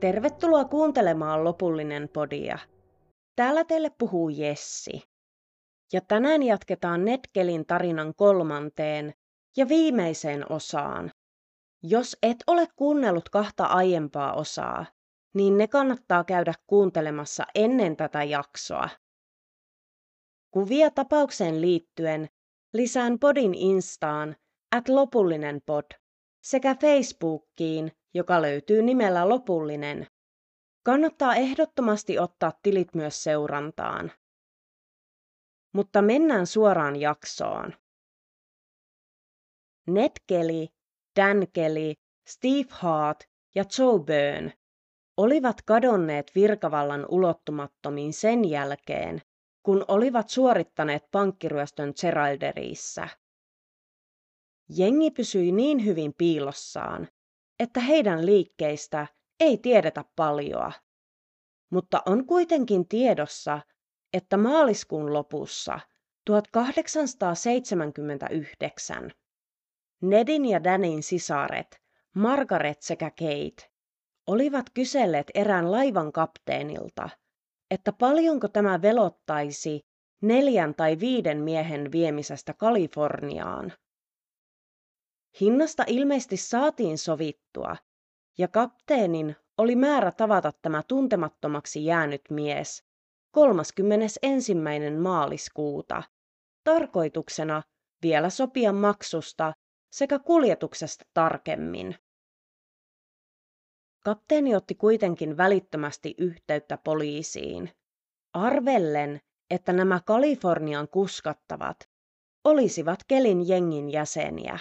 Tervetuloa kuuntelemaan lopullinen podia. Täällä teille puhuu Jessi. Ja tänään jatketaan Netkelin tarinan kolmanteen ja viimeiseen osaan. Jos et ole kuunnellut kahta aiempaa osaa, niin ne kannattaa käydä kuuntelemassa ennen tätä jaksoa. Kuvia tapaukseen liittyen lisään podin Instaan at lopullinen pod sekä Facebookiin, joka löytyy nimellä lopullinen. Kannattaa ehdottomasti ottaa tilit myös seurantaan. Mutta mennään suoraan jaksoon. Ned Kelly, Dan Kelly, Steve Hart ja Joe Byrne olivat kadonneet virkavallan ulottumattomiin sen jälkeen, kun olivat suorittaneet pankkiryöstön Geralderissä. Jengi pysyi niin hyvin piilossaan, että heidän liikkeistä ei tiedetä paljoa. Mutta on kuitenkin tiedossa, että maaliskuun lopussa 1879 Nedin ja Danin sisaret, Margaret sekä Kate, olivat kyselleet erään laivan kapteenilta, että paljonko tämä velottaisi neljän tai viiden miehen viemisestä Kaliforniaan. Hinnasta ilmeisesti saatiin sovittua, ja kapteenin oli määrä tavata tämä tuntemattomaksi jäänyt mies 31. maaliskuuta, tarkoituksena vielä sopia maksusta sekä kuljetuksesta tarkemmin. Kapteeni otti kuitenkin välittömästi yhteyttä poliisiin, arvellen, että nämä Kalifornian kuskattavat olisivat Kelin jengin jäseniä.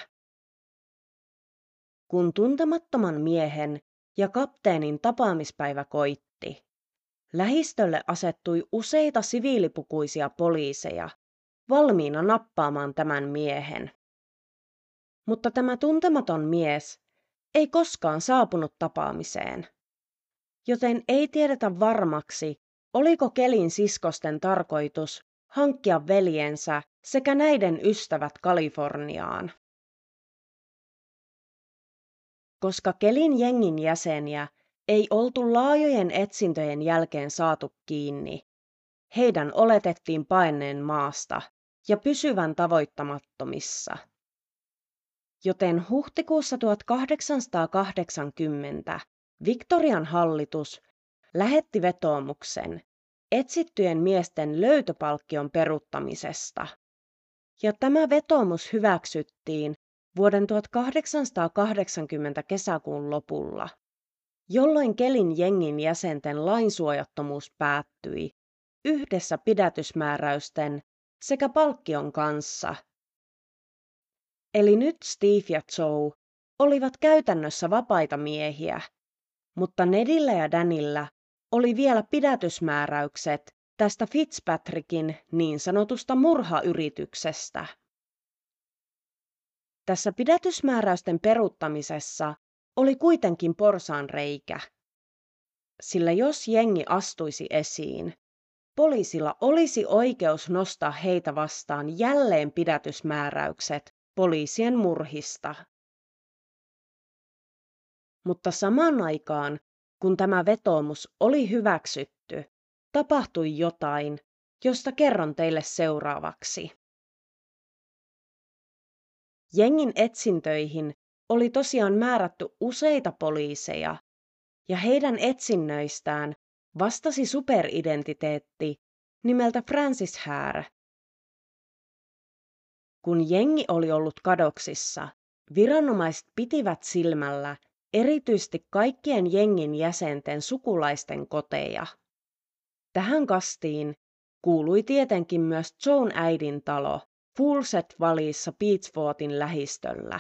Kun tuntemattoman miehen ja kapteenin tapaamispäivä koitti, lähistölle asettui useita siviilipukuisia poliiseja valmiina nappaamaan tämän miehen. Mutta tämä tuntematon mies ei koskaan saapunut tapaamiseen, joten ei tiedetä varmaksi, oliko Kelin siskosten tarkoitus hankkia veljensä sekä näiden ystävät Kaliforniaan. Koska Kelin jengin jäseniä ei oltu laajojen etsintöjen jälkeen saatu kiinni, heidän oletettiin paineen maasta ja pysyvän tavoittamattomissa. Joten huhtikuussa 1880 Victorian hallitus lähetti vetoomuksen etsittyjen miesten löytöpalkkion peruuttamisesta. Ja tämä vetoomus hyväksyttiin vuoden 1880 kesäkuun lopulla, jolloin Kelin jengin jäsenten lainsuojattomuus päättyi yhdessä pidätysmääräysten sekä palkkion kanssa. Eli nyt Steve ja Joe olivat käytännössä vapaita miehiä, mutta Nedillä ja Danillä oli vielä pidätysmääräykset tästä Fitzpatrickin niin sanotusta murhayrityksestä. Tässä pidätysmääräysten peruuttamisessa oli kuitenkin porsaan reikä. Sillä jos jengi astuisi esiin, poliisilla olisi oikeus nostaa heitä vastaan jälleen pidätysmääräykset poliisien murhista. Mutta samaan aikaan, kun tämä vetoomus oli hyväksytty, tapahtui jotain, josta kerron teille seuraavaksi. Jengin etsintöihin oli tosiaan määrätty useita poliiseja, ja heidän etsinnöistään vastasi superidentiteetti nimeltä Francis Hare. Kun jengi oli ollut kadoksissa, viranomaiset pitivät silmällä erityisesti kaikkien jengin jäsenten sukulaisten koteja. Tähän kastiin kuului tietenkin myös Joan äidin talo Fulset valissa Beachfortin lähistöllä.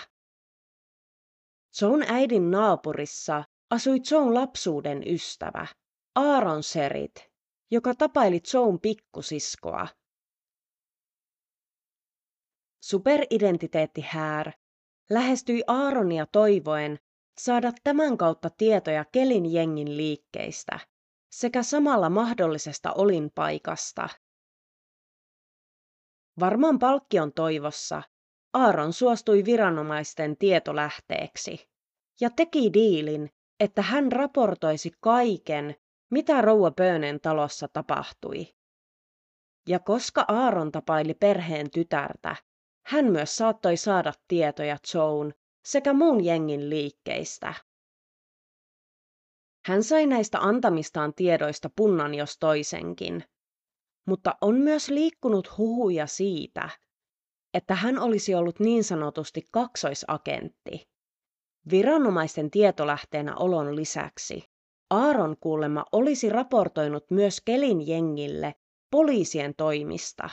Joan äidin naapurissa asui Joan lapsuuden ystävä, Aaron Serit, joka tapaili Joan pikkusiskoa. Superidentiteetti Här lähestyi Aaronia toivoen saada tämän kautta tietoja Kelin jengin liikkeistä sekä samalla mahdollisesta olinpaikasta. Varmaan palkkion toivossa Aaron suostui viranomaisten tietolähteeksi ja teki diilin että hän raportoisi kaiken, mitä rouva Bönen talossa tapahtui. Ja koska Aaron tapaili perheen tytärtä, hän myös saattoi saada tietoja Joan sekä muun jengin liikkeistä. Hän sai näistä antamistaan tiedoista punnan jos toisenkin, mutta on myös liikkunut huhuja siitä, että hän olisi ollut niin sanotusti kaksoisagentti. Viranomaisten tietolähteenä olon lisäksi Aaron kuulemma olisi raportoinut myös Kelin jengille poliisien toimista.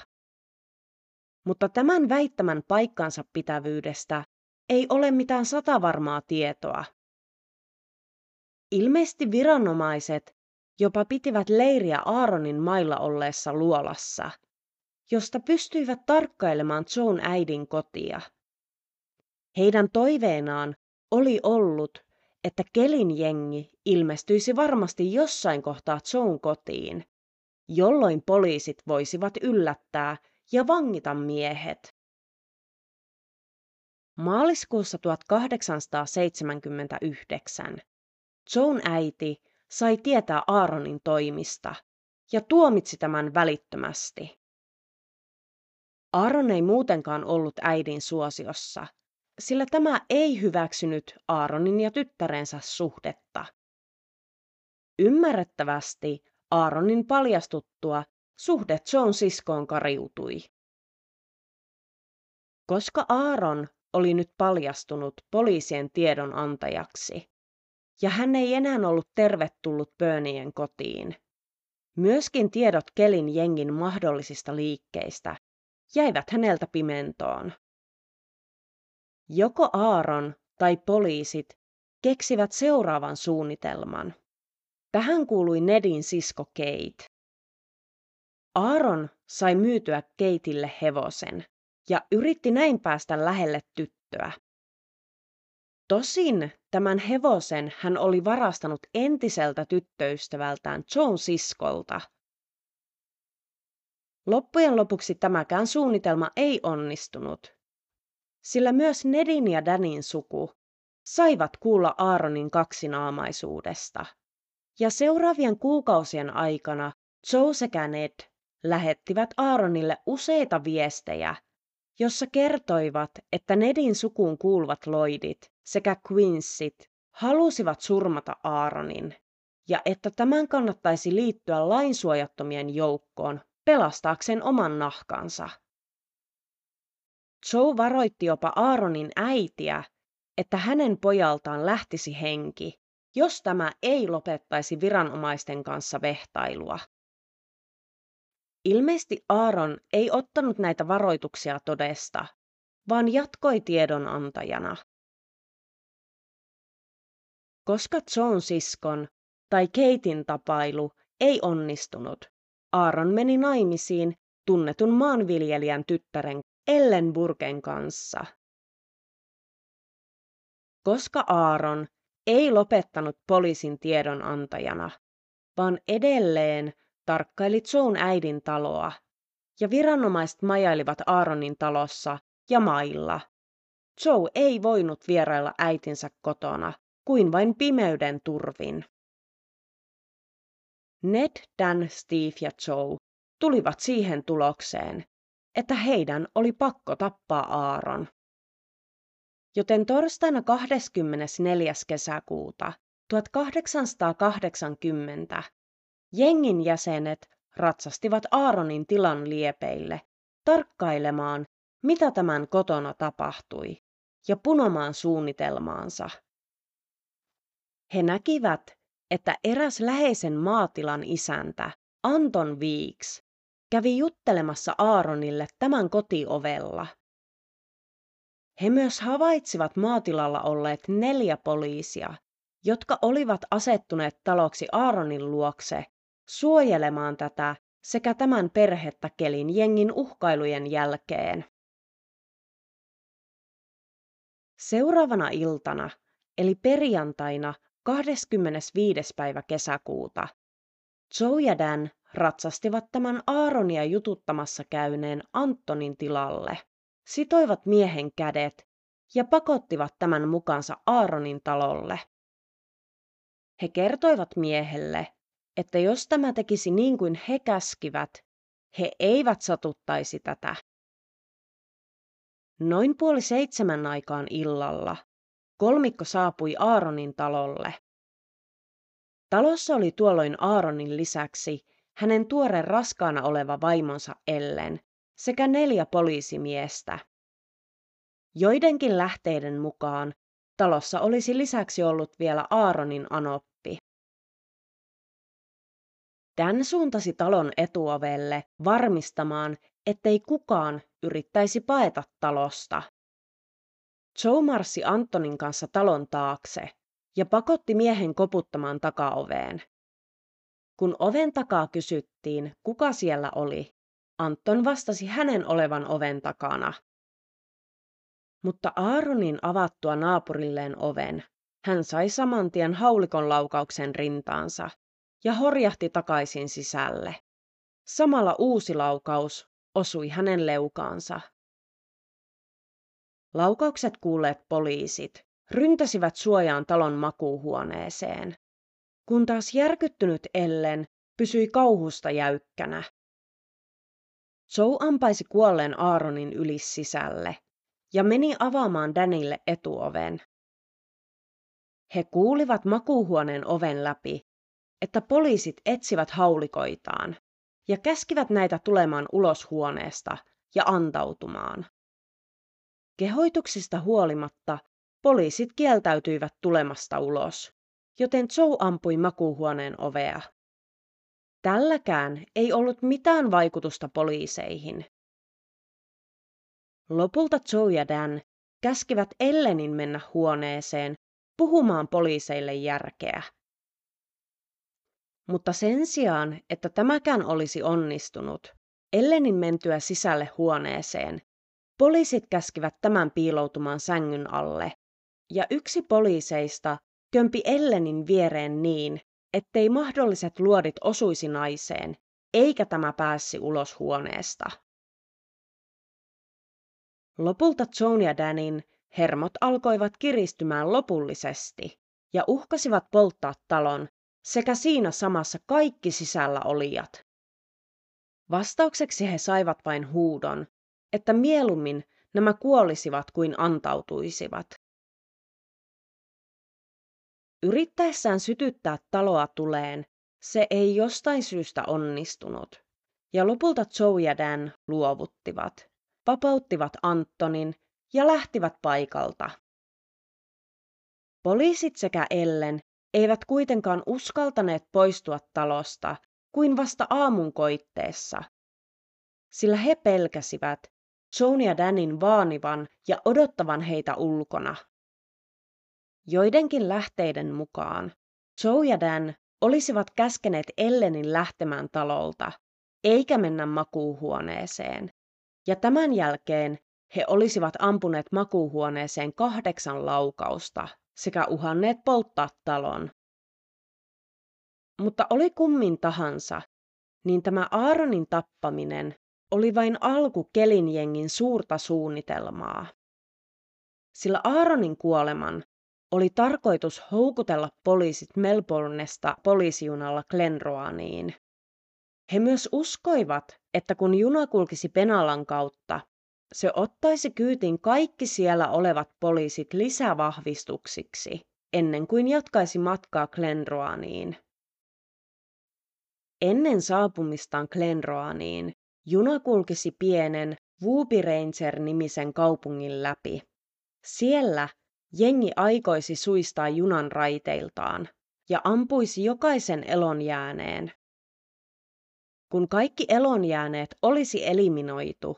Mutta tämän väittämän paikkansa pitävyydestä ei ole mitään satavarmaa tietoa. Ilmeisesti viranomaiset jopa pitivät leiriä Aaronin mailla olleessa luolassa, josta pystyivät tarkkailemaan Joan äidin kotia. Heidän toiveenaan oli ollut, että Kelin jengi ilmestyisi varmasti jossain kohtaa Joan kotiin, jolloin poliisit voisivat yllättää ja vangita miehet. Maaliskuussa 1879 Joan äiti sai tietää Aaronin toimista ja tuomitsi tämän välittömästi. Aaron ei muutenkaan ollut äidin suosiossa, sillä tämä ei hyväksynyt Aaronin ja tyttärensä suhdetta. Ymmärrettävästi Aaronin paljastuttua suhde John siskoon kariutui. Koska Aaron oli nyt paljastunut poliisien tiedonantajaksi, ja hän ei enää ollut tervetullut Bönien kotiin. Myöskin tiedot Kelin jengin mahdollisista liikkeistä jäivät häneltä pimentoon. Joko Aaron tai poliisit keksivät seuraavan suunnitelman. Tähän kuului Nedin sisko Kate. Aaron sai myytyä Keitille hevosen ja yritti näin päästä lähelle tyttöä. Tosin tämän hevosen hän oli varastanut entiseltä tyttöystävältään John siskolta. Loppujen lopuksi tämäkään suunnitelma ei onnistunut, sillä myös Nedin ja Danin suku saivat kuulla Aaronin kaksinaamaisuudesta. Ja seuraavien kuukausien aikana Joe sekä Ned lähettivät Aaronille useita viestejä, jossa kertoivat, että Nedin sukuun kuuluvat Lloydit sekä Quincyt halusivat surmata Aaronin ja että tämän kannattaisi liittyä lainsuojattomien joukkoon pelastaakseen oman nahkansa. Joe varoitti jopa Aaronin äitiä, että hänen pojaltaan lähtisi henki, jos tämä ei lopettaisi viranomaisten kanssa vehtailua. Ilmeisesti Aaron ei ottanut näitä varoituksia todesta, vaan jatkoi tiedonantajana. Koska John siskon tai Keitin tapailu ei onnistunut, Aaron meni naimisiin tunnetun maanviljelijän tyttären Ellen Burken kanssa. Koska Aaron ei lopettanut poliisin tiedonantajana, vaan edelleen tarkkaili Joan äidin taloa, ja viranomaiset majailivat Aaronin talossa ja mailla. Joe ei voinut vierailla äitinsä kotona, kuin vain pimeyden turvin. Ned, Dan, Steve ja Joe tulivat siihen tulokseen, että heidän oli pakko tappaa Aaron. Joten torstaina 24. kesäkuuta 1880 jengin jäsenet ratsastivat Aaronin tilan liepeille tarkkailemaan, mitä tämän kotona tapahtui, ja punomaan suunnitelmaansa. He näkivät, että eräs läheisen maatilan isäntä, Anton Viiks, kävi juttelemassa Aaronille tämän kotiovella. He myös havaitsivat maatilalla olleet neljä poliisia, jotka olivat asettuneet taloksi Aaronin luokse suojelemaan tätä sekä tämän perhettä kelin jengin uhkailujen jälkeen. Seuraavana iltana, eli perjantaina 25. päivä kesäkuuta, Joe ja Dan ratsastivat tämän Aaronia jututtamassa käyneen Antonin tilalle, sitoivat miehen kädet ja pakottivat tämän mukansa Aaronin talolle. He kertoivat miehelle, että jos tämä tekisi niin kuin he käskivät, he eivät satuttaisi tätä. Noin puoli seitsemän aikaan illalla kolmikko saapui Aaronin talolle. Talossa oli tuolloin Aaronin lisäksi hänen tuore raskaana oleva vaimonsa Ellen sekä neljä poliisimiestä. Joidenkin lähteiden mukaan talossa olisi lisäksi ollut vielä Aaronin anoppi. Dan suuntasi talon etuovelle varmistamaan, ettei kukaan yrittäisi paeta talosta. Joe marssi Antonin kanssa talon taakse ja pakotti miehen koputtamaan takaoveen. Kun oven takaa kysyttiin, kuka siellä oli, Anton vastasi hänen olevan oven takana. Mutta Aaronin avattua naapurilleen oven, hän sai saman tien haulikon laukauksen rintaansa ja horjahti takaisin sisälle. Samalla uusi laukaus osui hänen leukaansa. Laukaukset kuulleet poliisit ryntäsivät suojaan talon makuuhuoneeseen, kun taas järkyttynyt Ellen pysyi kauhusta jäykkänä. Joe ampaisi kuolleen Aaronin yli sisälle ja meni avaamaan Danille etuoven. He kuulivat makuuhuoneen oven läpi, että poliisit etsivät haulikoitaan ja käskivät näitä tulemaan ulos huoneesta ja antautumaan. Kehoituksista huolimatta poliisit kieltäytyivät tulemasta ulos, joten Joe ampui makuuhuoneen ovea. Tälläkään ei ollut mitään vaikutusta poliiseihin. Lopulta Joe ja Dan käskivät Ellenin mennä huoneeseen puhumaan poliiseille järkeä. Mutta sen sijaan, että tämäkään olisi onnistunut, Ellenin mentyä sisälle huoneeseen, poliisit käskivät tämän piiloutumaan sängyn alle, ja yksi poliiseista kömpi Ellenin viereen niin, ettei mahdolliset luodit osuisi naiseen, eikä tämä päässi ulos huoneesta. Lopulta Joan ja Danin hermot alkoivat kiristymään lopullisesti ja uhkasivat polttaa talon sekä siinä samassa kaikki sisällä olijat. Vastaukseksi he saivat vain huudon, että mieluummin nämä kuolisivat kuin antautuisivat. Yrittäessään sytyttää taloa tuleen, se ei jostain syystä onnistunut, ja lopulta Joe ja Dan luovuttivat, vapauttivat Antonin ja lähtivät paikalta. Poliisit sekä Ellen eivät kuitenkaan uskaltaneet poistua talosta kuin vasta aamun koitteessa, sillä he pelkäsivät Joan ja Danin vaanivan ja odottavan heitä ulkona. Joidenkin lähteiden mukaan Joe ja Dan olisivat käskeneet Ellenin lähtemään talolta, eikä mennä makuuhuoneeseen. Ja tämän jälkeen he olisivat ampuneet makuuhuoneeseen kahdeksan laukausta sekä uhanneet polttaa talon. Mutta oli kummin tahansa, niin tämä Aaronin tappaminen oli vain alku Kelinjengin suurta suunnitelmaa. Sillä Aaronin kuoleman oli tarkoitus houkutella poliisit Melbournesta poliisijunalla Glenroaniin. He myös uskoivat, että kun juna kulkisi Penalan kautta, se ottaisi kyytiin kaikki siellä olevat poliisit lisävahvistuksiksi, ennen kuin jatkaisi matkaa Glenroaniin. Ennen saapumistaan Glenroaniin juna kulkisi pienen Whoopi Ranger-nimisen kaupungin läpi. Siellä jengi aikoisi suistaa junan raiteiltaan ja ampuisi jokaisen elonjääneen. Kun kaikki elonjääneet olisi eliminoitu,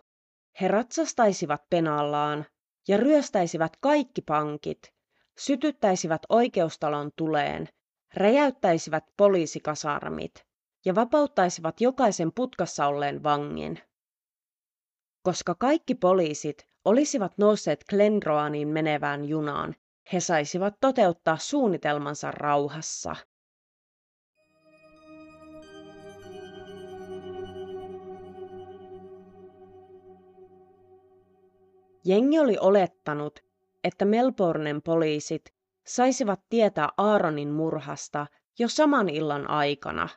he ratsastaisivat penallaan ja ryöstäisivät kaikki pankit, sytyttäisivät oikeustalon tuleen, räjäyttäisivät poliisikasarmit ja vapauttaisivat jokaisen putkassa olleen vangin. Koska kaikki poliisit olisivat nousseet Glenroaniin menevään junaan, he saisivat toteuttaa suunnitelmansa rauhassa. Jengi oli olettanut, että Melbournen poliisit saisivat tietää Aaronin murhasta jo saman illan aikana.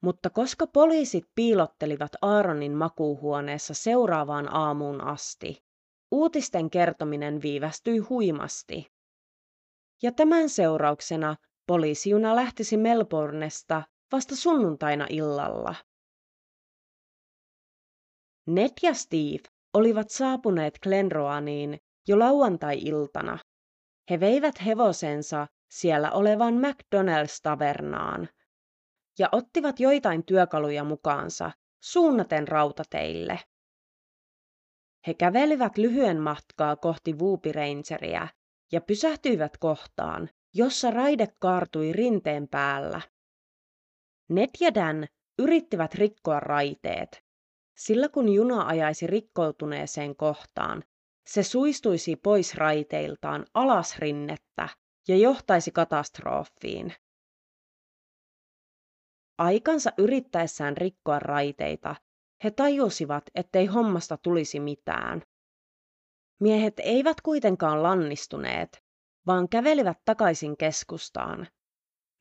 Mutta koska poliisit piilottelivat Aaronin makuuhuoneessa seuraavaan aamuun asti, uutisten kertominen viivästyi huimasti. Ja tämän seurauksena poliisijuna lähtisi Melbournesta vasta sunnuntaina illalla. Ned ja Steve olivat saapuneet Glenroaniin jo lauantai-iltana. He veivät hevosensa siellä olevan McDonald's-tavernaan ja ottivat joitain työkaluja mukaansa suunnaten rautateille. He kävelivät lyhyen matkaa kohti Whoopi Rangeria ja pysähtyivät kohtaan, jossa raide kaartui rinteen päällä. Ned ja Dan yrittivät rikkoa raiteet, sillä kun juna ajaisi rikkoutuneeseen kohtaan, se suistuisi pois raiteiltaan alas rinnettä ja johtaisi katastrofiin. Aikansa yrittäessään rikkoa raiteita, he tajusivat, ettei hommasta tulisi mitään. Miehet eivät kuitenkaan lannistuneet, vaan kävelivät takaisin keskustaan.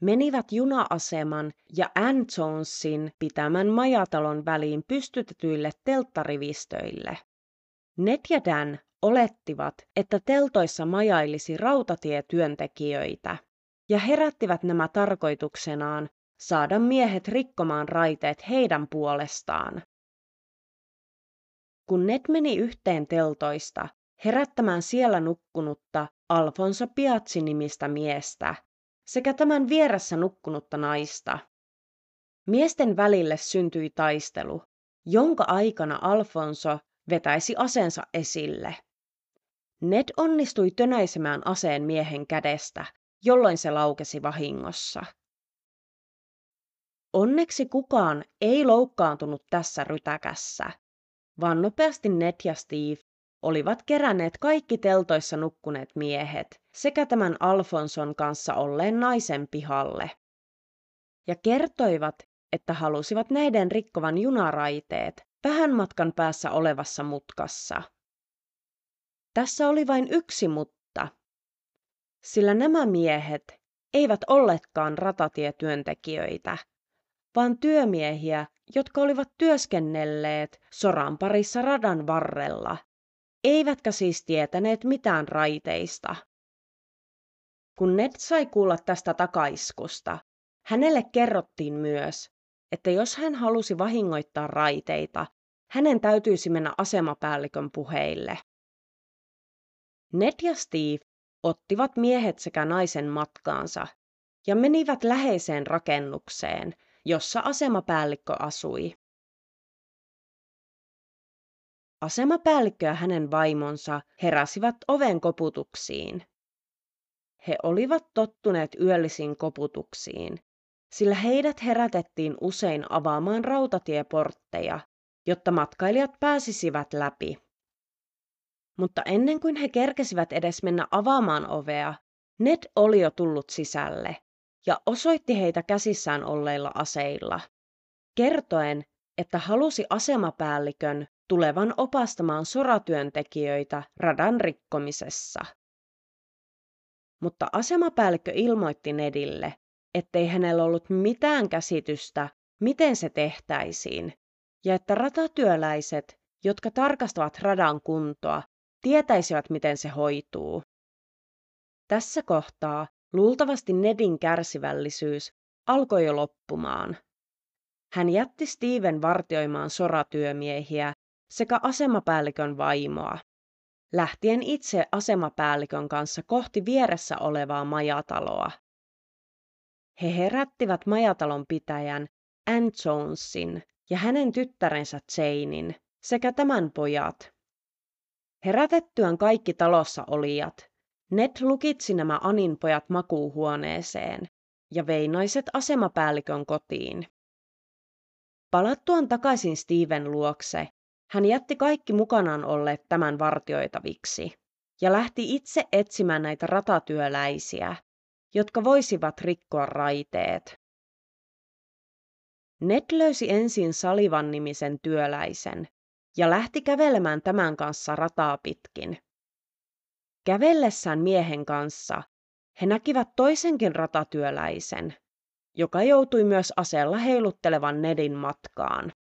Menivät juna-aseman ja Ann Jonesin pitämän majatalon väliin pystytetyille telttarivistöille. Ned ja Dan olettivat, että teltoissa majailisi rautatietyöntekijöitä, ja herättivät nämä tarkoituksenaan saada miehet rikkomaan raiteet heidän puolestaan. Kun Ned meni yhteen teltoista herättämään siellä nukkunutta Alfonso Piazzi-nimistä miestä sekä tämän vieressä nukkunutta naista, miesten välille syntyi taistelu, jonka aikana Alfonso vetäisi aseensa esille. Ned onnistui tönäisemään aseen miehen kädestä, jolloin se laukesi vahingossa. Onneksi kukaan ei loukkaantunut tässä rytäkässä, vaan nopeasti Ned ja Steve olivat keränneet kaikki teltoissa nukkuneet miehet sekä tämän Alfonson kanssa olleen naisen pihalle. Ja kertoivat, että halusivat näiden rikkovan junaraiteet vähän matkan päässä olevassa mutkassa. Tässä oli vain yksi mutta, sillä nämä miehet eivät olleetkaan ratatietyöntekijöitä, vaan työmiehiä, jotka olivat työskennelleet soran parissa radan varrella, eivätkä siis tietäneet mitään raiteista. Kun Ned sai kuulla tästä takaiskusta, hänelle kerrottiin myös, että jos hän halusi vahingoittaa raiteita, hänen täytyisi mennä asemapäällikön puheille. Ned ja Steve ottivat miehet sekä naisen matkaansa ja menivät läheiseen rakennukseen, jossa asemapäällikkö asui. Asemapäällikkö ja hänen vaimonsa heräsivät oven koputuksiin. He olivat tottuneet yöllisiin koputuksiin, sillä heidät herätettiin usein avaamaan rautatieportteja, jotta matkailijat pääsisivät läpi. Mutta ennen kuin he kerkesivät edes mennä avaamaan ovea, Ned oli jo tullut sisälle ja osoitti heitä käsissään olleilla aseilla, kertoen, että halusi asemapäällikön tulevan opastamaan soratyöntekijöitä radan rikkomisessa. Mutta asemapäällikkö ilmoitti Nedille, ettei hänellä ollut mitään käsitystä, miten se tehtäisiin, ja että ratatyöläiset, jotka tarkastavat radan kuntoa, tietäisivät, miten se hoituu. Tässä kohtaa luultavasti Nedin kärsivällisyys alkoi jo loppumaan. Hän jätti Steven vartioimaan soratyömiehiä sekä asemapäällikön vaimoa, lähtien itse asemapäällikön kanssa kohti vieressä olevaa majataloa. He herättivät majatalon pitäjän Ann Jonesin ja hänen tyttärensä Janein sekä tämän pojat. Herätettyään kaikki talossa olijat, Ned lukitsi nämä Anin pojat makuuhuoneeseen ja vei naiset asemapäällikön kotiin. Palattuaan takaisin Steven luokse, hän jätti kaikki mukanaan olleet tämän vartioitaviksi ja lähti itse etsimään näitä ratatyöläisiä, jotka voisivat rikkoa raiteet. Ned löysi ensin Salivan nimisen työläisen ja lähti kävelemään tämän kanssa rataa pitkin. Kävellessään miehen kanssa he näkivät toisenkin ratatyöläisen, joka joutui myös aseella heiluttelevan Nedin matkaan.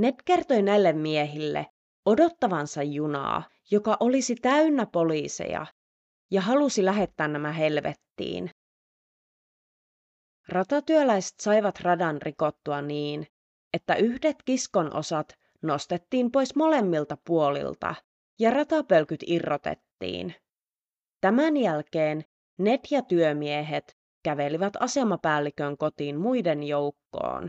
Ned kertoi näille miehille odottavansa junaa, joka olisi täynnä poliiseja, ja halusi lähettää nämä helvettiin. Ratatyöläiset saivat radan rikottua niin, että yhdet kiskon osat nostettiin pois molemmilta puolilta ja ratapölkyt irrotettiin. Tämän jälkeen Ned ja työmiehet kävelivät asemapäällikön kotiin muiden joukkoon.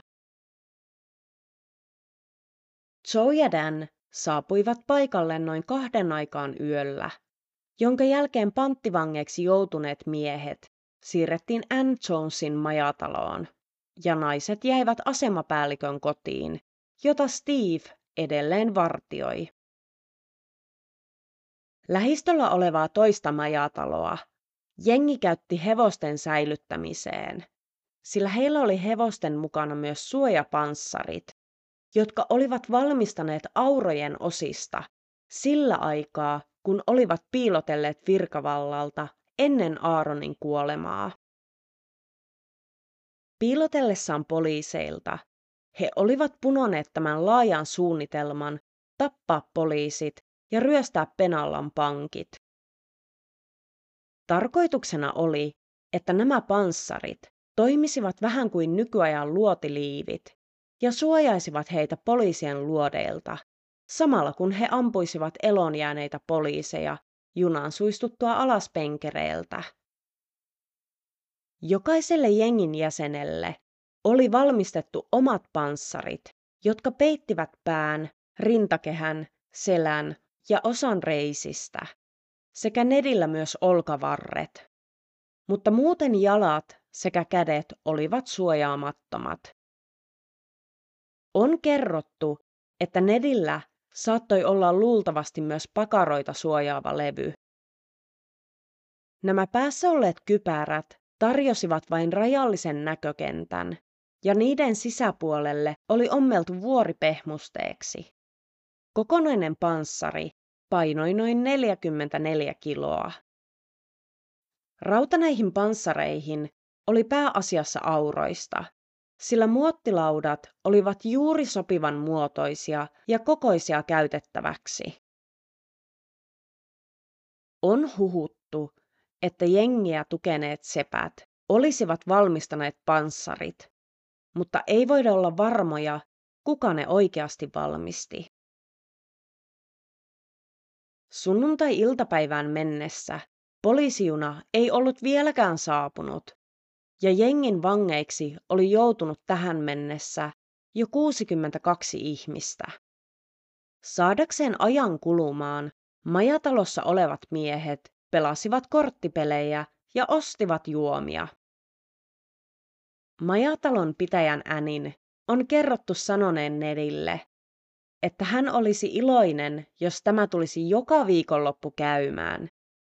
Joe ja Dan saapuivat paikalle noin kahden aikaan yöllä, jonka jälkeen panttivangeiksi joutuneet miehet siirrettiin Ann Jonesin majataloon, ja naiset jäivät asemapäällikön kotiin, jota Steve edelleen vartioi. Lähistöllä olevaa toista majataloa jengi käytti hevosten säilyttämiseen, sillä heillä oli hevosten mukana myös suojapanssarit, jotka olivat valmistaneet aurojen osista sillä aikaa, kun olivat piilotelleet virkavallalta ennen Aaronin kuolemaa. Piilotellessaan poliiseilta he olivat punoneet tämän laajan suunnitelman tappaa poliisit ja ryöstää Penallan pankit. Tarkoituksena oli, että nämä panssarit toimisivat vähän kuin nykyajan luotiliivit ja suojaisivat heitä poliisien luodeilta, samalla kun he ampuisivat elonjääneitä poliiseja junan suistuttua alas penkereeltä. Jokaiselle jengin jäsenelle oli valmistettu omat panssarit, jotka peittivät pään, rintakehän, selän ja osan reisistä, sekä Nedillä myös olkavarret. Mutta muuten jalat sekä kädet olivat suojaamattomat. On kerrottu, että Nedillä saattoi olla luultavasti myös pakaroita suojaava levy. Nämä päässä olleet kypärät tarjosivat vain rajallisen näkökentän, ja niiden sisäpuolelle oli ommeltu vuoripehmusteeksi. Kokonainen panssari painoi noin 44 kiloa. Rauta näihin panssareihin oli pääasiassa auroista, sillä muottilaudat olivat juuri sopivan muotoisia ja kokoisia käytettäväksi. On huhuttu, että jengiä tukeneet sepät olisivat valmistaneet panssarit, mutta ei voida olla varmoja, kuka ne oikeasti valmisti. Sunnuntai-iltapäivään mennessä poliisijuna ei ollut vieläkään saapunut, ja jengin vangeiksi oli joutunut tähän mennessä jo 62 ihmistä. Saadakseen ajan kulumaan, majatalossa olevat miehet pelasivat korttipelejä ja ostivat juomia. Majatalon pitäjän änin on kerrottu sanoneen Nedille, että hän olisi iloinen, jos tämä tulisi joka viikonloppu käymään,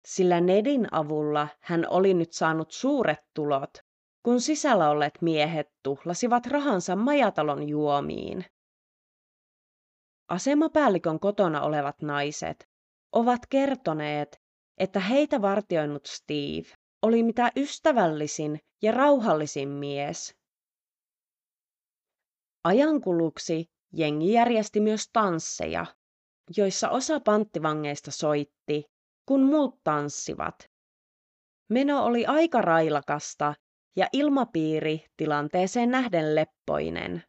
sillä Nedin avulla hän oli nyt saanut suuret tulot, kun sisällä olleet miehet tuhlasivat rahansa majatalon juomiin. Asemapäällikön kotona olevat naiset ovat kertoneet, että heitä vartioinut Steve oli mitä ystävällisin ja rauhallisin mies. Ajankuluksi jengi järjesti myös tansseja, joissa osa panttivangeista soitti, kun muut tanssivat. Meno oli aika railakasta ja ilmapiiri tilanteeseen nähden leppoinen.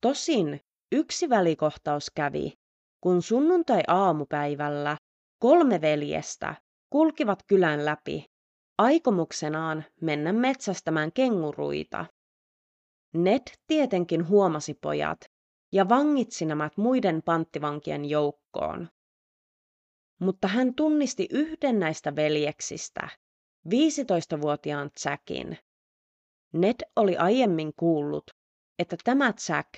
Tosin yksi välikohtaus kävi, kun sunnuntai-aamupäivällä kolme veljestä kulkivat kylän läpi, aikomuksenaan mennä metsästämään kenguruita. Ned tietenkin huomasi pojat ja vangitsi nämä muiden panttivankien joukkoon. Mutta hän tunnisti yhden näistä veljeksistä, 15-vuotiaan Jackin. Ned oli aiemmin kuullut, että tämä Jack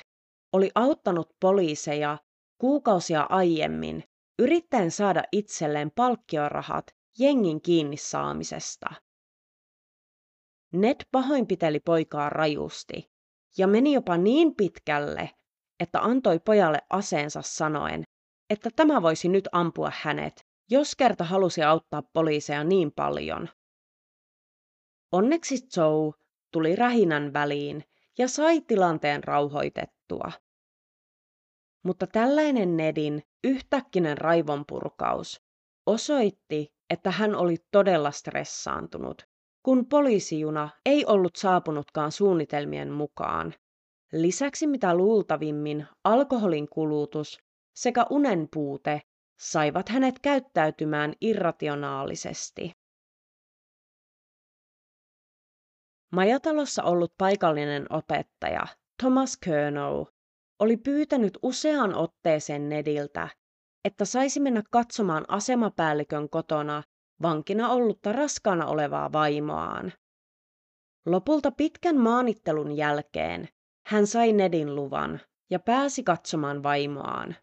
oli auttanut poliiseja kuukausia aiemmin yrittäen saada itselleen palkkiorahat jengin kiinni saamisesta. Ned pahoinpiteli poikaa rajusti ja meni jopa niin pitkälle, että antoi pojalle aseensa sanoen, että tämä voisi nyt ampua hänet, jos kerta halusi auttaa poliiseja niin paljon. Onneksi Joe tuli rähinän väliin ja sai tilanteen rauhoitettua. Mutta tällainen Nedin yhtäkkinen raivonpurkaus osoitti, että hän oli todella stressaantunut, kun poliisijuna ei ollut saapunutkaan suunnitelmien mukaan. Lisäksi mitä luultavimmin alkoholin kulutus sekä unen puute saivat hänet käyttäytymään irrationaalisesti. Majatalossa ollut paikallinen opettaja Thomas Kernow oli pyytänyt useaan otteeseen Nediltä, että saisi mennä katsomaan asemapäällikön kotona vankina ollutta raskaana olevaa vaimoaan. Lopulta pitkän maanittelun jälkeen hän sai Nedin luvan ja pääsi katsomaan vaimoaan.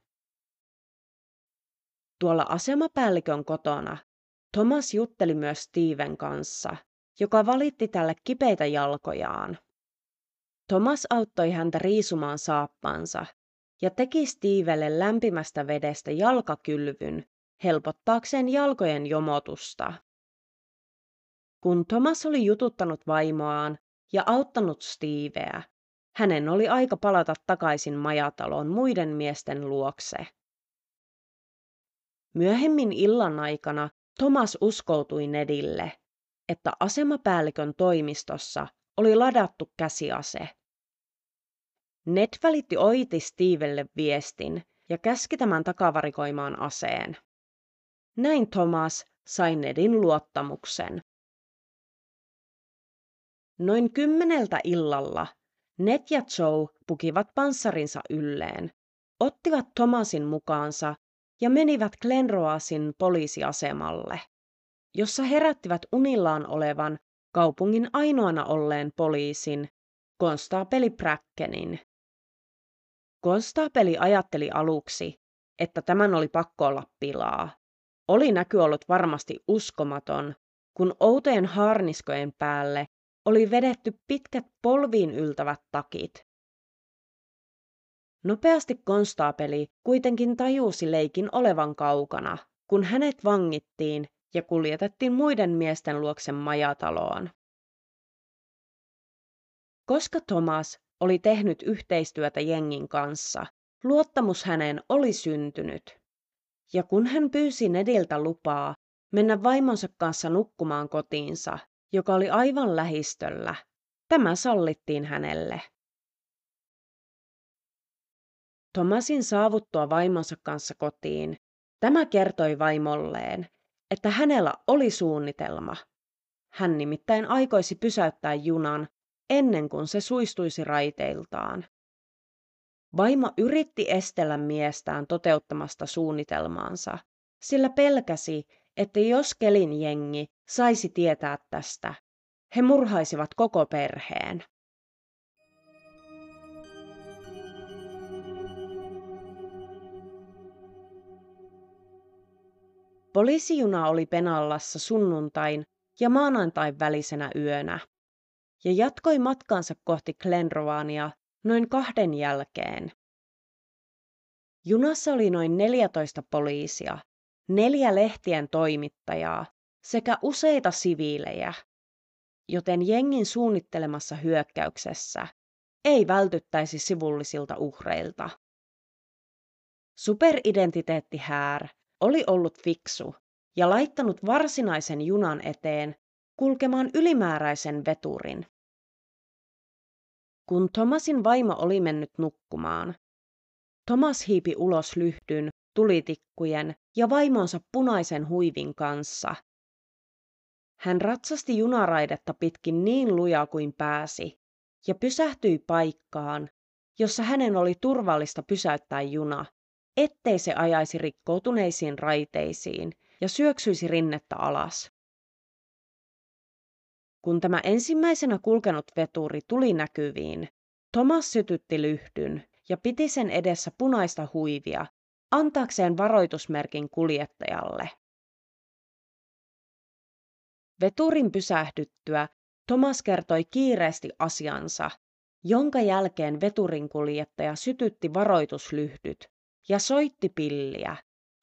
Tuolla asemapäällikön kotona Thomas jutteli myös Steven kanssa, joka valitti tälle kipeitä jalkojaan. Thomas auttoi häntä riisumaan saappansa ja teki Stevelle lämpimästä vedestä jalkakylvyn helpottaakseen jalkojen jomotusta. Kun Thomas oli jututtanut vaimoaan ja auttanut Steveä, hänen oli aika palata takaisin majataloon muiden miesten luokse. Myöhemmin illan aikana Thomas uskoutui Nedille, että asemapäällikön toimistossa oli ladattu käsiase. Ned välitti oiti Stevelle viestin ja käski tämän takavarikoimaan aseen. Näin Thomas sai Nedin luottamuksen. Noin kymmeneltä illalla Ned ja Joe pukivat panssarinsa ylleen, ottivat Thomasin mukaansa ja menivät Glenroasin poliisiasemalle, jossa herättivät unillaan olevan kaupungin ainoana olleen poliisin, konstaapeli Brackenin. Konstaapeli ajatteli aluksi, että tämän oli pakko olla pilaa. Oli näky ollut varmasti uskomaton, kun outojen harniskojen päälle oli vedetty pitkät polviin yltävät takit. Nopeasti konstaapeli kuitenkin tajusi leikin olevan kaukana, kun hänet vangittiin ja kuljetettiin muiden miesten luokse majataloon. Koska Thomas oli tehnyt yhteistyötä jengin kanssa, luottamus häneen oli syntynyt. Ja kun hän pyysi Nediltä lupaa mennä vaimonsa kanssa nukkumaan kotiinsa, joka oli aivan lähistöllä, tämä sallittiin hänelle. Thomasin saavuttua vaimonsa kanssa kotiin, tämä kertoi vaimolleen, että hänellä oli suunnitelma. Hän nimittäin aikoisi pysäyttää junan ennen kuin se suistuisi raiteiltaan. Vaimo yritti estellä miestään toteuttamasta suunnitelmaansa, sillä pelkäsi, että jos Kelin jengi saisi tietää tästä, he murhaisivat koko perheen. Poliisijuna oli Penallassa sunnuntain ja maanantain välisenä yönä ja jatkoi matkansa kohti Glenrovania noin kahden jälkeen. Junassa oli noin 14 poliisia, neljä lehtien toimittajaa sekä useita siviilejä, joten jengin suunnittelemassa hyökkäyksessä ei vältyttäisi sivullisilta uhreilta. Superidentiteetti Häär oli ollut fiksu ja laittanut varsinaisen junan eteen kulkemaan ylimääräisen veturin. Kun Thomasin vaimo oli mennyt nukkumaan, Thomas hiipi ulos lyhdyn, tulitikkujen ja vaimonsa punaisen huivin kanssa. Hän ratsasti junaraidetta pitkin niin lujaa kuin pääsi ja pysähtyi paikkaan, jossa hänen oli turvallista pysäyttää juna, ettei se ajaisi rikkoutuneisiin raiteisiin ja syöksyisi rinnettä alas. Kun tämä ensimmäisenä kulkenut veturi tuli näkyviin, Thomas sytytti lyhdyn ja piti sen edessä punaista huivia, antaakseen varoitusmerkin kuljettajalle. Veturin pysähdyttyä Thomas kertoi kiireesti asiansa, jonka jälkeen veturin kuljettaja sytytti varoituslyhdyt ja soitti pilliä,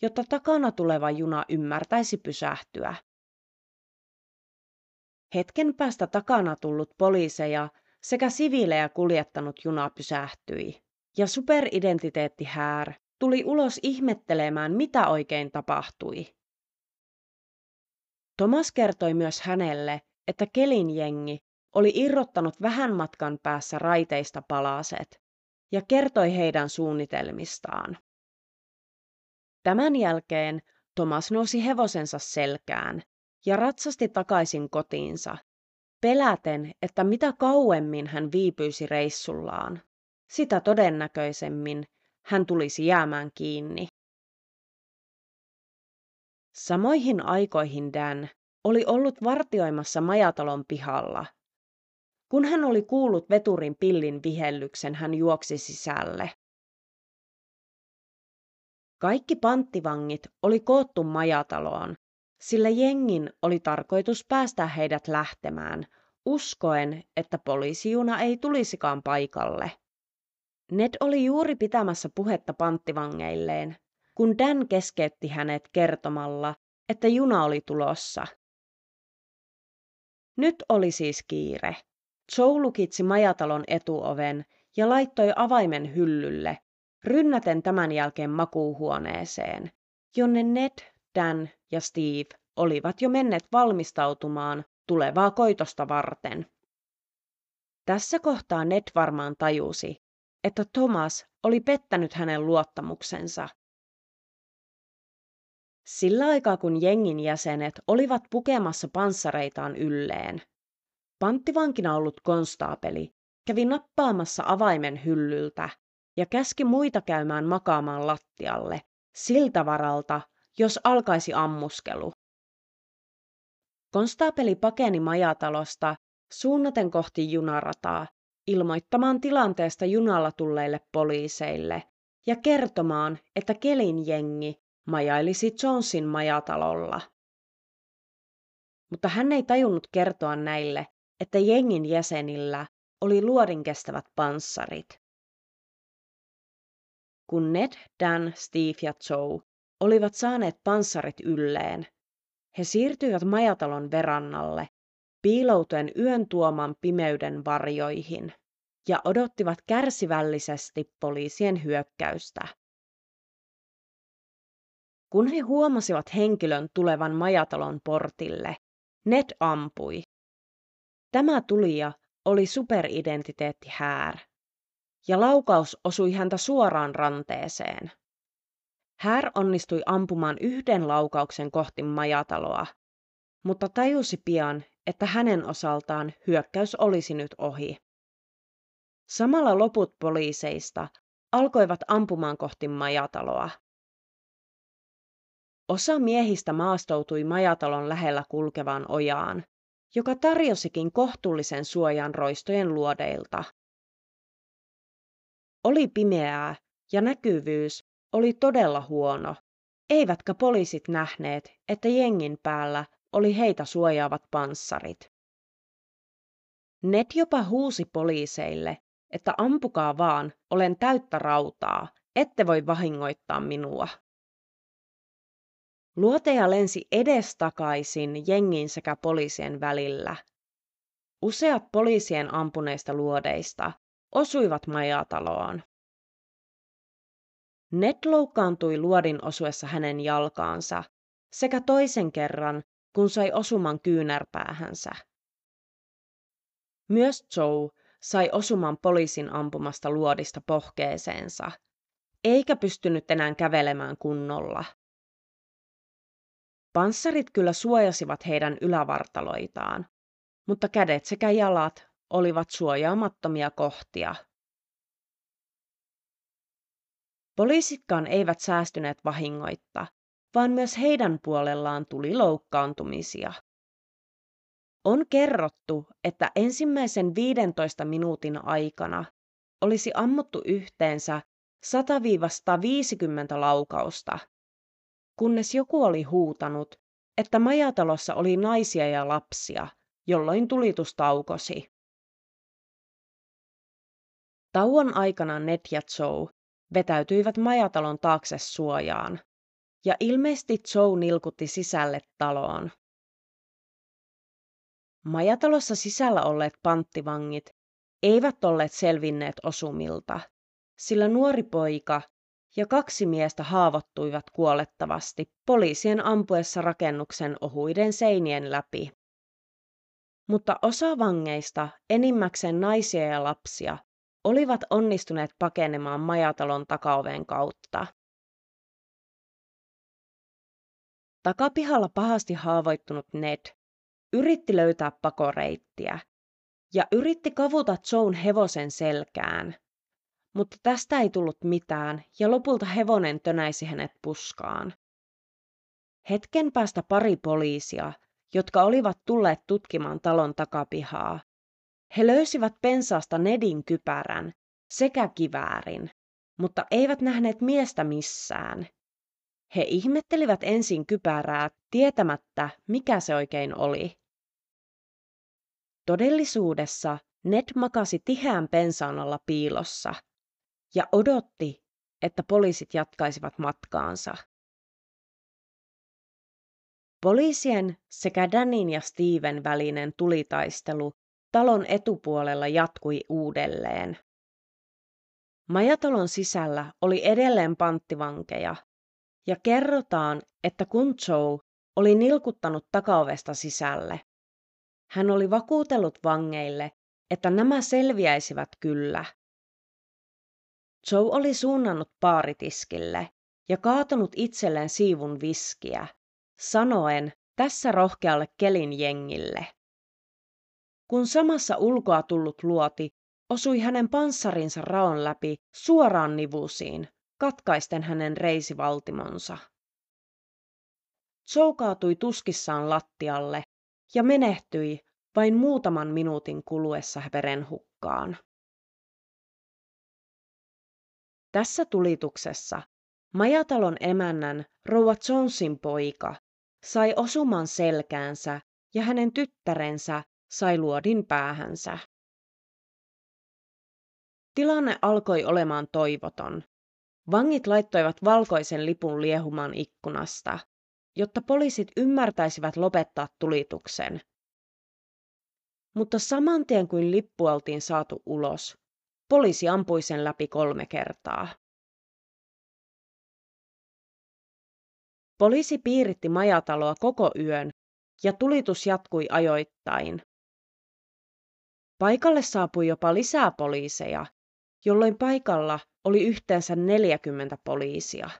jotta takana tuleva juna ymmärtäisi pysähtyä. Hetken päästä takana tullut poliiseja sekä siviilejä kuljettanut juna pysähtyi, ja superidentiteetti Häär tuli ulos ihmettelemään, mitä oikein tapahtui. Thomas kertoi myös hänelle, että Kelin jengi oli irrottanut vähän matkan päässä raiteista palaset ja kertoi heidän suunnitelmistaan. Tämän jälkeen Thomas nousi hevosensa selkään ja ratsasti takaisin kotiinsa, peläten, että mitä kauemmin hän viipyisi reissullaan, sitä todennäköisemmin hän tulisi jäämään kiinni. Samoihin aikoihin Dan oli ollut vartioimassa majatalon pihalla. Kun hän oli kuullut veturin pillin vihellyksen, hän juoksi sisälle. Kaikki panttivangit oli koottu majataloon, sillä jengin oli tarkoitus päästä heidät lähtemään, uskoen, että poliisijuna ei tulisikaan paikalle. Ned oli juuri pitämässä puhetta panttivangeilleen, kun Dan keskeytti hänet kertomalla, että juna oli tulossa. Nyt oli siis kiire. Joe lukitsi majatalon etuoven ja laittoi avaimen hyllylle, rynnäten tämän jälkeen makuuhuoneeseen, jonne Ned, Dan ja Steve olivat jo menneet valmistautumaan tulevaa koitosta varten. Tässä kohtaa Ned varmaan tajusi, että Thomas oli pettänyt hänen luottamuksensa. Sillä aikaa kun jengin jäsenet olivat pukemassa panssareitaan ylleen, panttivankina ollut konstaapeli kävi nappaamassa avaimen hyllyltä ja käski muita käymään makaamaan lattialle siltä varalta, jos alkaisi ammuskelu. Konstaapeli pakeni majatalosta suunnaten kohti junarataa ilmoittamaan tilanteesta junalla tulleille poliiseille ja kertomaan, että Kelin jengi majailisi Jonesin majatalolla. Mutta hän ei tajunnut kertoa näille, että jengin jäsenillä oli luodinkestävät panssarit. Kun Ned, Dan, Steve ja Joe olivat saaneet panssarit ylleen, he siirtyivät majatalon verannalle, piiloutuen yön tuoman pimeyden varjoihin, ja odottivat kärsivällisesti poliisien hyökkäystä. Kun he huomasivat henkilön tulevan majatalon portille, Ned ampui. Tämä tulija oli superidentiteetti Häär, ja laukaus osui häntä suoraan ranteeseen. Här onnistui ampumaan yhden laukauksen kohti majataloa, mutta tajusi pian, että hänen osaltaan hyökkäys olisi nyt ohi. Samalla loput poliiseista alkoivat ampumaan kohti majataloa. Osa miehistä maastoutui majatalon lähellä kulkevaan ojaan, joka tarjosikin kohtuullisen suojan roistojen luodeilta. Oli pimeää ja näkyvyys oli todella huono, eivätkä poliisit nähneet, että jengin päällä oli heitä suojaavat panssarit. Ned jopa huusi poliiseille, että ampukaa vaan, olen täyttä rautaa, ette voi vahingoittaa minua. Luoteja lensi edestakaisin jengin sekä poliisien välillä. Useat poliisien ampuneista luodeista osuivat majataloon. Ned loukkaantui luodin osuessa hänen jalkaansa sekä toisen kerran, kun sai osuman kyynärpäähänsä. Myös Joe sai osuman poliisin ampumasta luodista pohkeeseensa, eikä pystynyt enää kävelemään kunnolla. Panssarit kyllä suojasivat heidän ylävartaloitaan, mutta kädet sekä jalat olivat suojaamattomia kohtia. Poliisitkaan eivät säästyneet vahingoitta, vaan myös heidän puolellaan tuli loukkaantumisia. On kerrottu, että ensimmäisen 15 minuutin aikana olisi ammuttu yhteensä 100-150 laukausta, kunnes joku oli huutanut, että majatalossa oli naisia ja lapsia, jolloin tulitus taukosi. Tauon aikana Ned ja Joe vetäytyivät majatalon taakse suojaan. ja ilmeisesti Joe nilkutti sisälle taloon. Majatalossa sisällä olleet panttivangit eivät olleet selvinneet osumilta, sillä nuori poika ja kaksi miestä haavoittuivat kuolettavasti poliisien ampuessa rakennuksen ohuiden seinien läpi. Mutta osa vangeista, enimmäkseen naisia ja lapsia, olivat onnistuneet pakenemaan majatalon takaoven kautta. Takapihalla pahasti haavoittunut Ned yritti löytää pakoreittiä ja yritti kavuta Joan hevosen selkään, mutta tästä ei tullut mitään ja lopulta hevonen tönäisi hänet puskaan. Hetken päästä pari poliisia, jotka olivat tulleet tutkimaan talon takapihaa, he löysivät pensaasta Nedin kypärän sekä kiväärin, mutta eivät nähneet miestä missään. He ihmettelivät ensin kypärää tietämättä, mikä se oikein oli. Todellisuudessa Ned makasi tiheän pensaan alla piilossa ja odotti, että poliisit jatkaisivat matkaansa. Poliisien sekä Danin ja Steven välinen tulitaistelu talon etupuolella jatkui uudelleen. Majatalon sisällä oli edelleen panttivankeja, ja kerrotaan, että kun Joe oli nilkuttanut takaovesta sisälle, hän oli vakuutellut vangeille, että nämä selviäisivät kyllä. Joe oli suunnannut paaritiskille ja kaatanut itselleen siivun viskiä, sanoen tässä rohkealle kelin jengille. Kun samassa ulkoa tullut luoti osui hänen panssarinsa raon läpi suoraan nivusiin, katkaisten hänen reisivaltimonsa. Joe kaatui tuskissaan lattialle ja menehtyi vain muutaman minuutin kuluessa verenhukkaan. Tässä tulituksessa majatalon emännän rouva Jonesin poika sai osuman selkäänsä ja hänen tyttärensä sai luodin päähänsä. Tilanne alkoi olemaan toivoton. Vangit laittoivat valkoisen lipun liehumaan ikkunasta, jotta poliisit ymmärtäisivät lopettaa tulituksen. Mutta saman tien kuin lippu oltiin saatu ulos, poliisi ampui sen läpi kolme kertaa. Poliisi piiritti majataloa koko yön ja tulitus jatkui ajoittain. Paikalle saapui jopa lisää poliiseja, jolloin paikalla oli yhteensä 40 poliisia.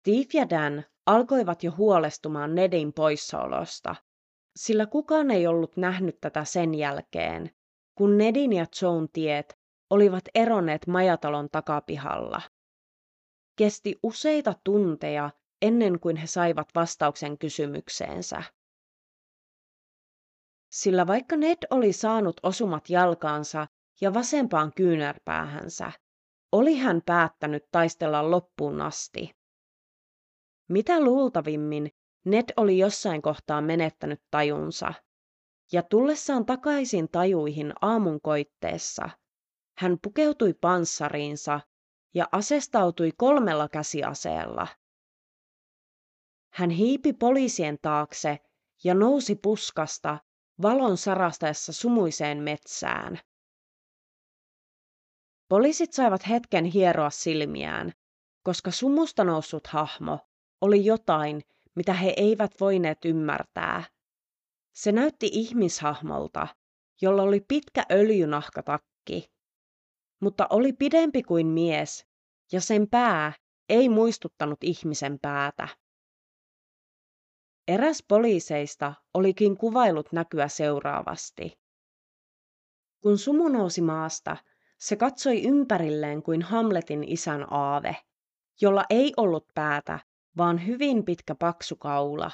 Steve ja Dan alkoivat jo huolestumaan Nedin poissaolosta, sillä kukaan ei ollut nähnyt tätä sen jälkeen, kun Nedin ja Joan tiet olivat eronneet majatalon takapihalla. Kesti useita tunteja ennen kuin he saivat vastauksen kysymykseensä. Sillä vaikka Ned oli saanut osumat jalkaansa ja vasempaan kyynärpäähänsä, oli hän päättänyt taistella loppuun asti. Mitä luultavimmin Ned oli jossain kohtaa menettänyt tajunsa, ja tullessaan takaisin tajuihin aamun koitteessa, hän pukeutui panssariinsa ja asestautui kolmella käsiaseella. Hän hiipi poliisien taakse ja nousi puskasta valon sarastaessa sumuiseen metsään. Poliisit saivat hetken hieroa silmiään, koska sumusta noussut hahmo oli jotain, mitä he eivät voineet ymmärtää. Se näytti ihmishahmolta, jolla oli pitkä öljynahkatakki, mutta oli pidempi kuin mies, ja sen pää ei muistuttanut ihmisen päätä. Eräs poliiseista olikin kuvailut näkyä seuraavasti. Kun sumu nousi maasta, se katsoi ympärilleen kuin Hamletin isän aave, jolla ei ollut päätä, vaan hyvin pitkä paksu kaula.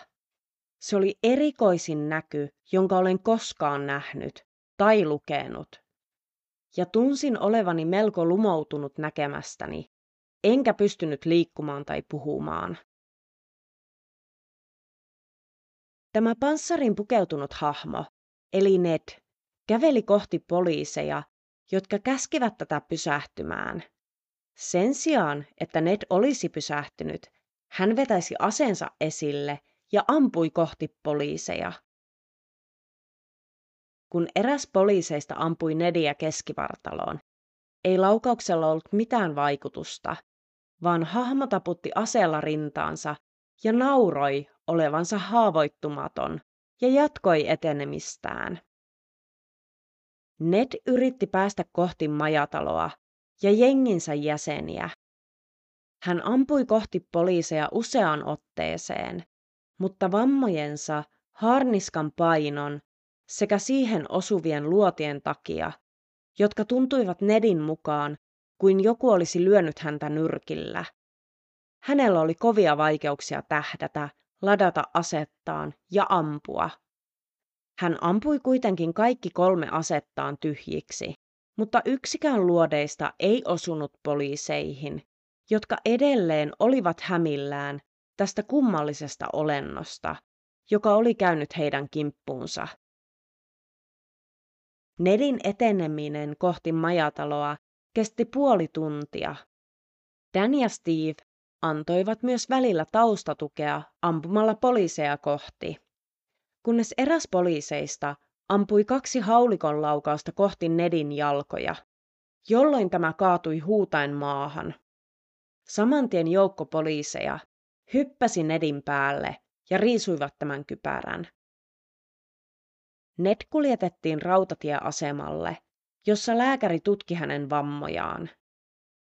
Se oli erikoisin näky, jonka olen koskaan nähnyt tai lukenut. Ja tunsin olevani melko lumoutunut näkemästäni, enkä pystynyt liikkumaan tai puhumaan. Tämä panssarin pukeutunut hahmo, eli Ned, käveli kohti poliiseja, jotka käskivät tätä pysähtymään. Sen sijaan, että Ned olisi pysähtynyt, hän vetäisi aseensa esille ja ampui kohti poliiseja. Kun eräs poliiseista ampui Nediä keskivartaloon, ei laukauksella ollut mitään vaikutusta, vaan hahmo taputti aseella rintaansa ja nauroi olevansa haavoittumaton ja jatkoi etenemistään. Ned yritti päästä kohti majataloa ja jenginsä jäseniä. Hän ampui kohti poliiseja useaan otteeseen, mutta vammojensa, harniskan painon sekä siihen osuvien luotien takia, jotka tuntuivat Nedin mukaan kuin joku olisi lyönyt häntä nyrkillä. Hänellä oli kovia vaikeuksia tähdätä, ladata asettaan ja ampua. Hän ampui kuitenkin kaikki kolme asettaan tyhjiksi, mutta yksikään luodeista ei osunut poliiseihin, jotka edelleen olivat hämillään tästä kummallisesta olennosta, joka oli käynyt heidän kimppuunsa. Nedin eteneminen kohti majataloa kesti puoli tuntia. Dan ja Steve antoivat myös välillä taustatukea ampumalla poliiseja kohti. Kunnes eräs poliiseista ampui kaksi haulikon laukausta kohti Nedin jalkoja, jolloin tämä kaatui huutain maahan. Samantien joukko poliiseja hyppäsi Nedin päälle ja riisuivat tämän kypärän. Ned kuljetettiin rautatieasemalle, jossa lääkäri tutki hänen vammojaan.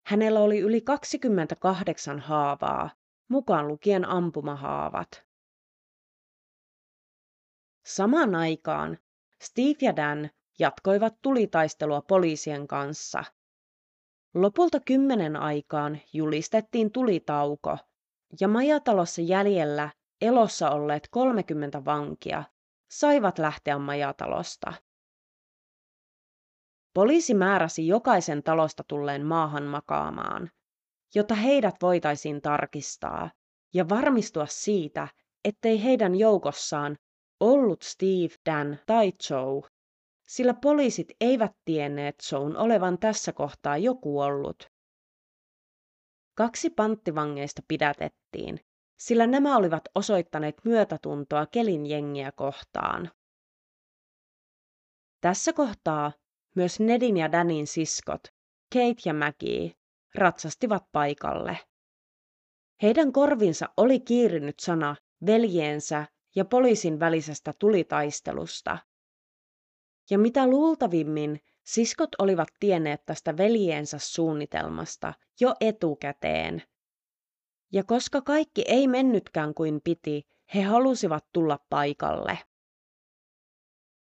Hänellä oli yli 28 haavaa, mukaan lukien ampumahaavat. Samaan aikaan Steve ja Dan jatkoivat tulitaistelua poliisien kanssa. Lopulta kymmenen aikaan julistettiin tulitauko, ja majatalossa jäljellä elossa olleet 30 vankia saivat lähteä majatalosta. Poliisi määräsi jokaisen talosta tulleen maahan makaamaan, jotta heidät voitaisiin tarkistaa ja varmistua siitä, ettei heidän joukossaan ollut Steve, Dan tai Joe, sillä poliisit eivät tienneet Joen olevan tässä kohtaa jo kuollut. Kaksi panttivangeista pidätettiin, sillä nämä olivat osoittaneet myötätuntoa kelin jengiä kohtaan. Tässä kohtaa myös Nedin ja Danin siskot, Kate ja Maggie, ratsastivat paikalle. Heidän korvinsa oli kiirinyt sana veljeensä ja poliisin välisestä tulitaistelusta. Ja mitä luultavimmin siskot olivat tienneet tästä veljeensä suunnitelmasta jo etukäteen. Ja koska kaikki ei mennytkään kuin piti, he halusivat tulla paikalle.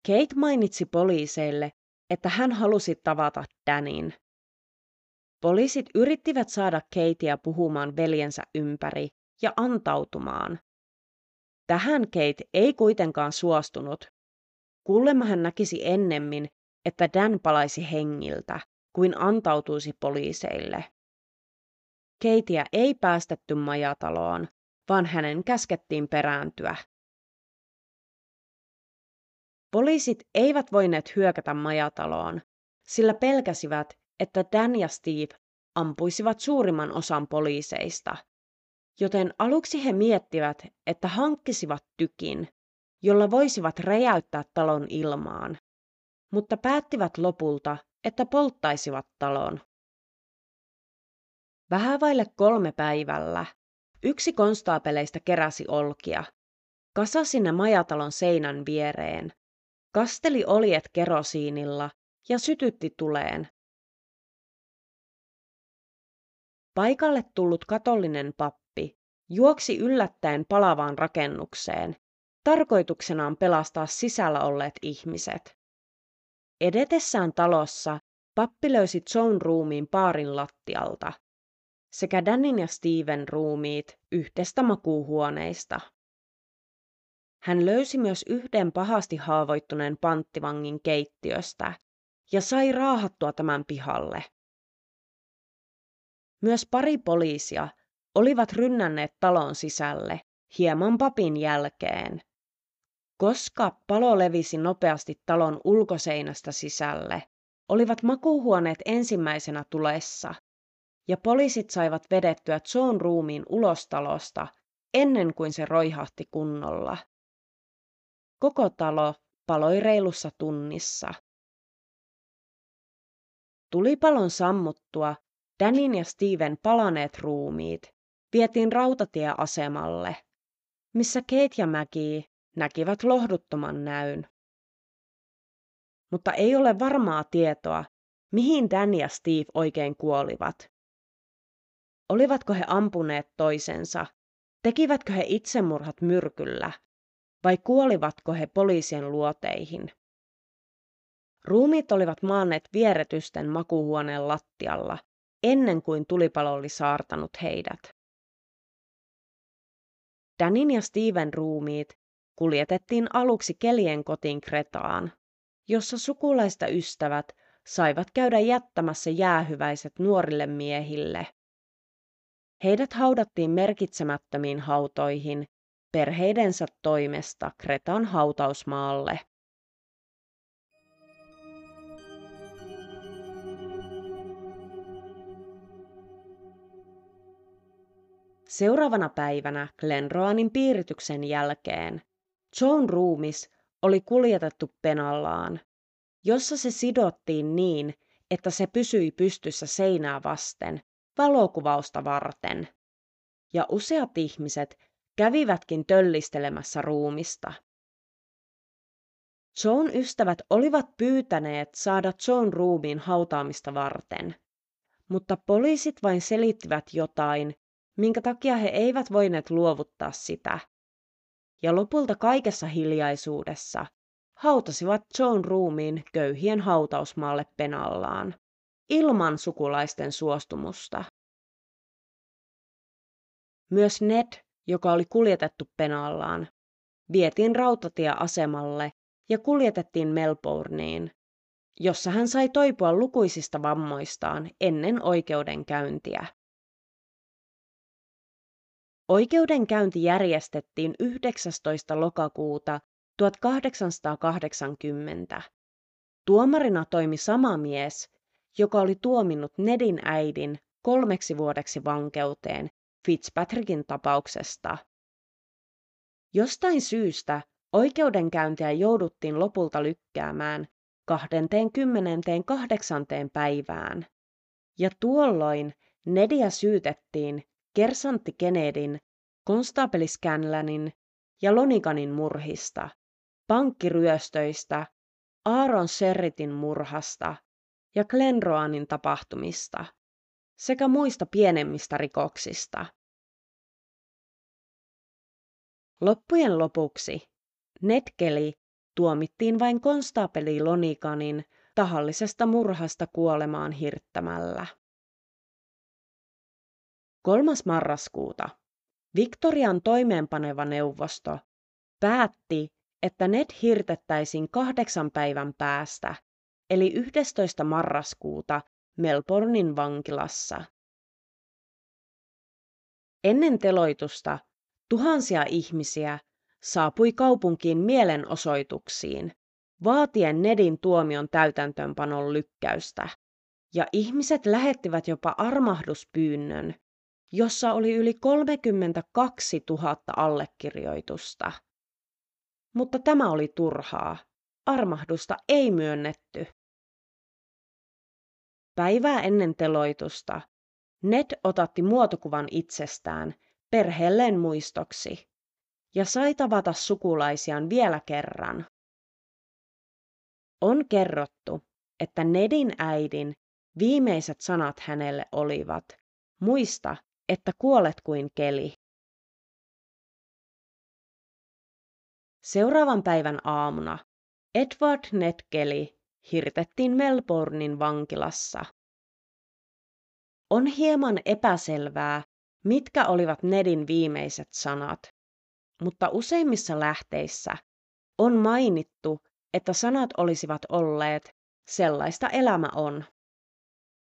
Kate mainitsi poliiseille, että hän halusi tavata Danin. Poliisit yrittivät saada Katea puhumaan veljensä ympäri ja antautumaan. Tähän Kate ei kuitenkaan suostunut. Kuulemma hän näkisi ennemmin, että Dan palaisi hengiltä, kuin antautuisi poliiseille. Keitia ei päästetty majataloon, vaan hänen käskettiin perääntyä. Poliisit eivät voineet hyökätä majataloon, sillä pelkäsivät, että Dan ja Steve ampuisivat suurimman osan poliiseista. Joten aluksi he miettivät, että hankkisivat tykin, jolla voisivat räjäyttää talon ilmaan, mutta päättivät lopulta, että polttaisivat talon. Vähän vaille kolme päivällä yksi konstaapeleista keräsi olkia, kasasi ne majatalon seinän viereen kasteli oljet kerosiinilla ja sytytti tuleen. Paikalle tullut katollinen pappi juoksi yllättäen palavaan rakennukseen, tarkoituksenaan pelastaa sisällä olleet ihmiset. Edetessään talossa pappi löysi Joan ruumiin paarin lattialta sekä Danin ja Steven ruumiit yhdestä makuuhuoneista. Hän löysi myös yhden pahasti haavoittuneen panttivangin keittiöstä ja sai raahattua tämän pihalle. Myös pari poliisia olivat rynnänneet talon sisälle hieman papin jälkeen. Koska palo levisi nopeasti talon ulkoseinästä sisälle, olivat makuuhuoneet ensimmäisenä tulessa, ja poliisit saivat vedettyä Joan ruumiin ulos talosta ennen kuin se roihahti kunnolla. Koko talo paloi reilussa tunnissa. Tulipalon sammuttua Danin ja Steven palaneet ruumiit vietiin rautatieasemalle, missä Kate ja Maggie näkivät lohduttoman näyn. Mutta ei ole varmaa tietoa, mihin Dan ja Steve oikein kuolivat. Olivatko he ampuneet toisensa? Tekivätkö he itsemurhat myrkyllä? Vai kuolivatko he poliisien luoteihin? Ruumiit olivat maanneet vieretysten makuhuoneen lattialla ennen kuin tulipalo oli saartanut heidät. Danin ja Steven ruumiit kuljetettiin aluksi Kelien kotiin Kretaan, jossa sukulaista ystävät saivat käydä jättämässä jäähyväiset nuorille miehille. Heidät haudattiin merkitsemättömiin hautoihin perheidensä toimesta Kretan hautausmaalle. Seuraavana päivänä Glenroanin piirityksen jälkeen Joan ruumis oli kuljetettu penallaan, jossa se sidottiin niin, että se pysyi pystyssä seinää vasten valokuvausta varten. Ja useat ihmiset kävivätkin töllistelemässä ruumista. Joan ystävät olivat pyytäneet saada Joan ruumiin hautaamista varten, mutta poliisit vain selittivät jotain, minkä takia he eivät voineet luovuttaa sitä. Ja lopulta kaikessa hiljaisuudessa hautasivat Joan ruumiin köyhien hautausmaalle penallaan, ilman sukulaisten suostumusta. Myös Ned, joka oli kuljetettu penallaan, vietiin rautatieasemalle ja kuljetettiin Melbourneen, jossa hän sai toipua lukuisista vammoistaan ennen oikeudenkäyntiä. Oikeudenkäynti järjestettiin 19. lokakuuta 1880. Tuomarina toimi sama mies, joka oli tuominnut Nedin äidin kolmeksi vuodeksi vankeuteen Fitzpatrickin tapauksesta. Jostain syystä oikeudenkäyntiä jouduttiin lopulta lykkäämään 28. päivään, ja tuolloin Nedia syytettiin kersantti Kennedyn, konstaapeli Scanlanin ja Lonikanin murhista, pankkiryöstöistä, Aaron Serritin murhasta ja Glenroanin tapahtumista sekä muista pienemmistä rikoksista. Loppujen lopuksi Netkeli tuomittiin vain konstaapeli Lonikanin tahallisesta murhasta kuolemaan hirttämällä. 3. marraskuuta Victorian toimeenpaneva neuvosto päätti, että Ned hirtettäisiin kahdeksan päivän päästä, eli 11. marraskuuta Melbournein vankilassa. Ennen teloitusta tuhansia ihmisiä saapui kaupunkiin mielenosoituksiin, vaatien Nedin tuomion täytäntöönpanon lykkäystä, ja ihmiset lähettivät jopa armahduspyynnön, jossa oli yli 32 000 allekirjoitusta. Mutta tämä oli turhaa. Armahdusta ei myönnetty. Päivää ennen teloitusta Ned otatti muotokuvan itsestään perheelleen muistoksi ja sai tavata sukulaisiaan vielä kerran. On kerrottu, että Nedin äidin viimeiset sanat hänelle olivat, muista, että kuolet kuin keli. Seuraavan päivän aamuna Edward Netkeli hirtettiin Melbournein vankilassa. On hieman epäselvää, mitkä olivat Nedin viimeiset sanat, mutta useimmissa lähteissä on mainittu, että sanat olisivat olleet sellaista elämä on.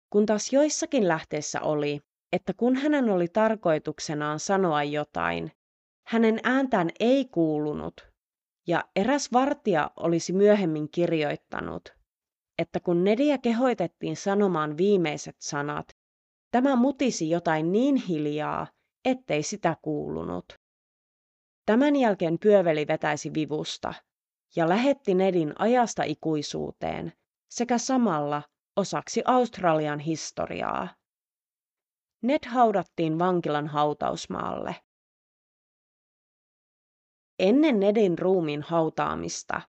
Kun taas joissakin lähteissä oli, että kun hänen oli tarkoituksenaan sanoa jotain, hänen ääntään ei kuulunut, ja eräs vartija olisi myöhemmin kirjoittanut, että kun Nedia kehoitettiin sanomaan viimeiset sanat, tämä mutisi jotain niin hiljaa, ettei sitä kuulunut. Tämän jälkeen pyöveli vetäisi vivusta ja lähetti Nedin ajasta ikuisuuteen sekä samalla osaksi Australian historiaa. Ned haudattiin vankilan hautausmaalle. Ennen Nedin ruumiin hautaamista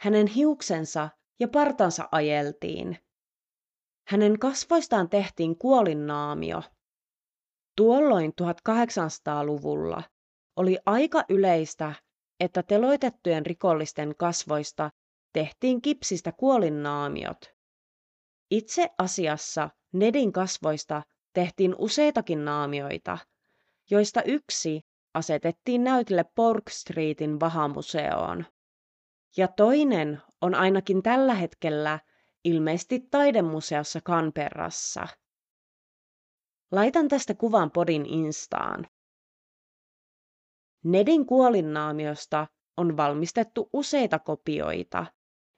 hänen hiuksensa ja partansa ajeltiin. Hänen kasvoistaan tehtiin kuolinnaamio. Tuolloin 1800-luvulla oli aika yleistä, että teloitettujen rikollisten kasvoista tehtiin kipsistä kuolinnaamiot. Itse asiassa Nedin kasvoista tehtiin useitakin naamioita, joista yksi asetettiin näytille Pork Streetin vahamuseoon. Ja toinen on ainakin tällä hetkellä ilmeisesti taidemuseossa Canberrassa. Laitan tästä kuvan podin instaan. Nedin kuolinnaamiosta on valmistettu useita kopioita,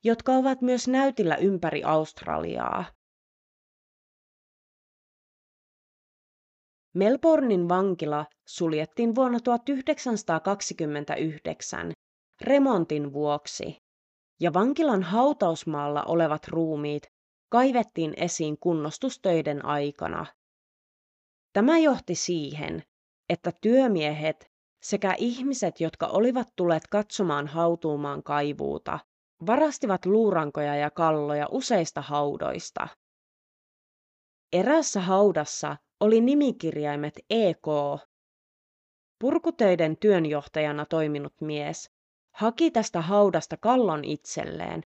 jotka ovat myös näytillä ympäri Australiaa. Melbournein vankila suljettiin vuonna 1929 remontin vuoksi, ja vankilan hautausmaalla olevat ruumiit kaivettiin esiin kunnostustöiden aikana. Tämä johti siihen, että työmiehet sekä ihmiset, jotka olivat tulleet katsomaan hautuumaan kaivuuta, varastivat luurankoja ja kalloja useista haudoista. Erässä haudassa oli nimikirjaimet EK. Purkutöiden työnjohtajana toiminut mies haki tästä haudasta kallon itselleen,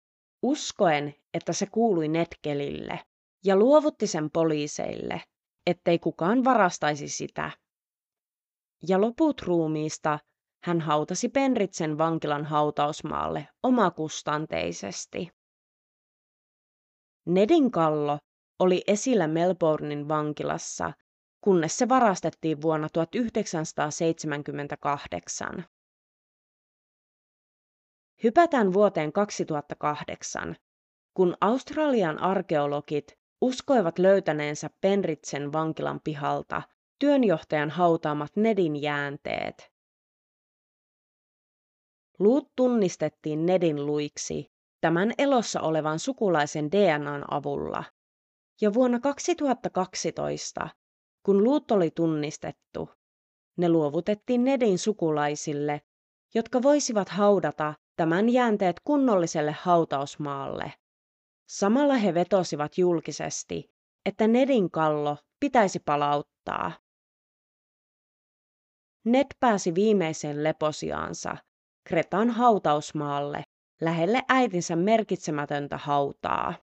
uskoen, että se kuului Netkelille, ja luovutti sen poliiseille, ettei kukaan varastaisi sitä. Ja loput ruumiista hän hautasi Penritsen vankilan hautausmaalle omakustanteisesti. Nedin kallo oli esillä Melbournein vankilassa, kunnes se varastettiin vuonna 1978. Hypätään vuoteen 2008, kun Australian arkeologit uskoivat löytäneensä Penritsen vankilan pihalta työnjohtajan hautaamat Nedin jäänteet. Luut tunnistettiin Nedin luiksi tämän elossa olevan sukulaisen DNAn avulla. Ja vuonna 2012, kun luut oli tunnistettu, ne luovutettiin Nedin sukulaisille, jotka voisivat haudata tämän jäänteet kunnolliselle hautausmaalle. Samalla he vetosivat julkisesti, että Nedin kallo pitäisi palauttaa. Ned pääsi viimeiseen leposiaansa, Kretan hautausmaalle, lähelle äitinsä merkitsemätöntä hautaa.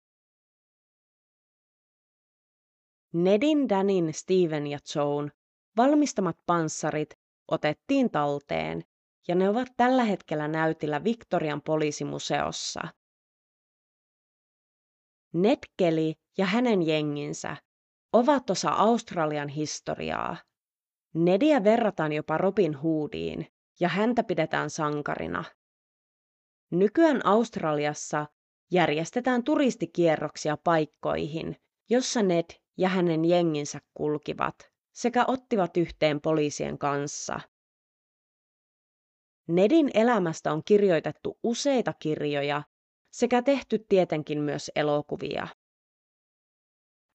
Nedin, Danin, Steven ja Joan valmistamat panssarit otettiin talteen ja ne ovat tällä hetkellä näytillä Victorian poliisimuseossa. Ned Kelly ja hänen jenginsä ovat osa Australian historiaa. Nedia verrataan jopa Robin Hoodiin ja häntä pidetään sankarina. Nykyään Australiassa järjestetään turistikierroksia paikkoihin, jossa Ned ja hänen jenginsä kulkivat sekä ottivat yhteen poliisien kanssa. Nedin elämästä on kirjoitettu useita kirjoja sekä tehty tietenkin myös elokuvia.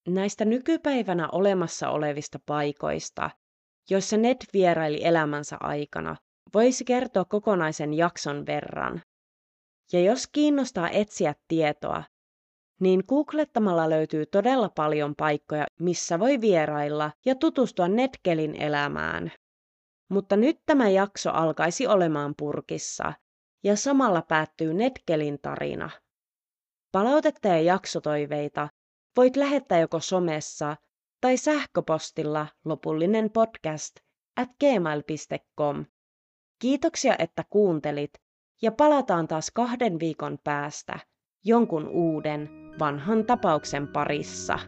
Näistä nykypäivänä olemassa olevista paikoista, joissa Ned vieraili elämänsä aikana, voisi kertoa kokonaisen jakson verran. Ja jos kiinnostaa etsiä tietoa, niin googlettamalla löytyy todella paljon paikkoja, missä voi vierailla ja tutustua Netkelin elämään. Mutta nyt tämä jakso alkaisi olemaan purkissa, ja samalla päättyy Netkelin tarina. Palautetta ja jaksotoiveita voit lähettää joko somessa tai sähköpostilla lopullinen podcast at gmail.com. Kiitoksia, että kuuntelit ja palataan taas kahden viikon päästä jonkun uuden vanhan tapauksen parissa.